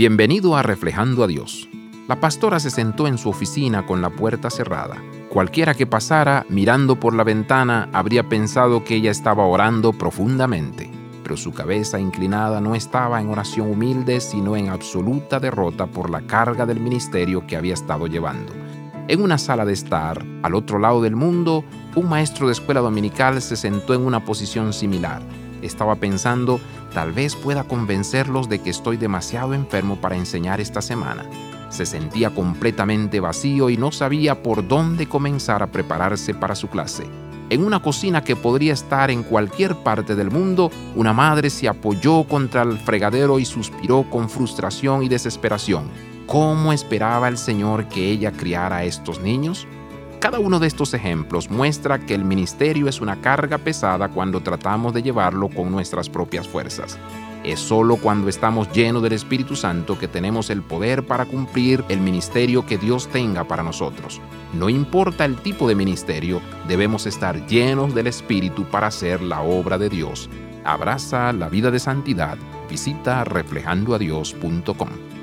Bienvenido a Reflejando a Dios. La pastora se sentó en su oficina con la puerta cerrada. Cualquiera que pasara mirando por la ventana habría pensado que ella estaba orando profundamente, pero su cabeza inclinada no estaba en oración humilde, sino en absoluta derrota por la carga del ministerio que había estado llevando. En una sala de estar, al otro lado del mundo, un maestro de escuela dominical se sentó en una posición similar estaba pensando, tal vez pueda convencerlos de que estoy demasiado enfermo para enseñar esta semana. Se sentía completamente vacío y no sabía por dónde comenzar a prepararse para su clase. En una cocina que podría estar en cualquier parte del mundo, una madre se apoyó contra el fregadero y suspiró con frustración y desesperación. ¿Cómo esperaba el Señor que ella criara a estos niños? Cada uno de estos ejemplos muestra que el ministerio es una carga pesada cuando tratamos de llevarlo con nuestras propias fuerzas. Es solo cuando estamos llenos del Espíritu Santo que tenemos el poder para cumplir el ministerio que Dios tenga para nosotros. No importa el tipo de ministerio, debemos estar llenos del Espíritu para hacer la obra de Dios. Abraza la vida de santidad. Visita reflejandoadios.com.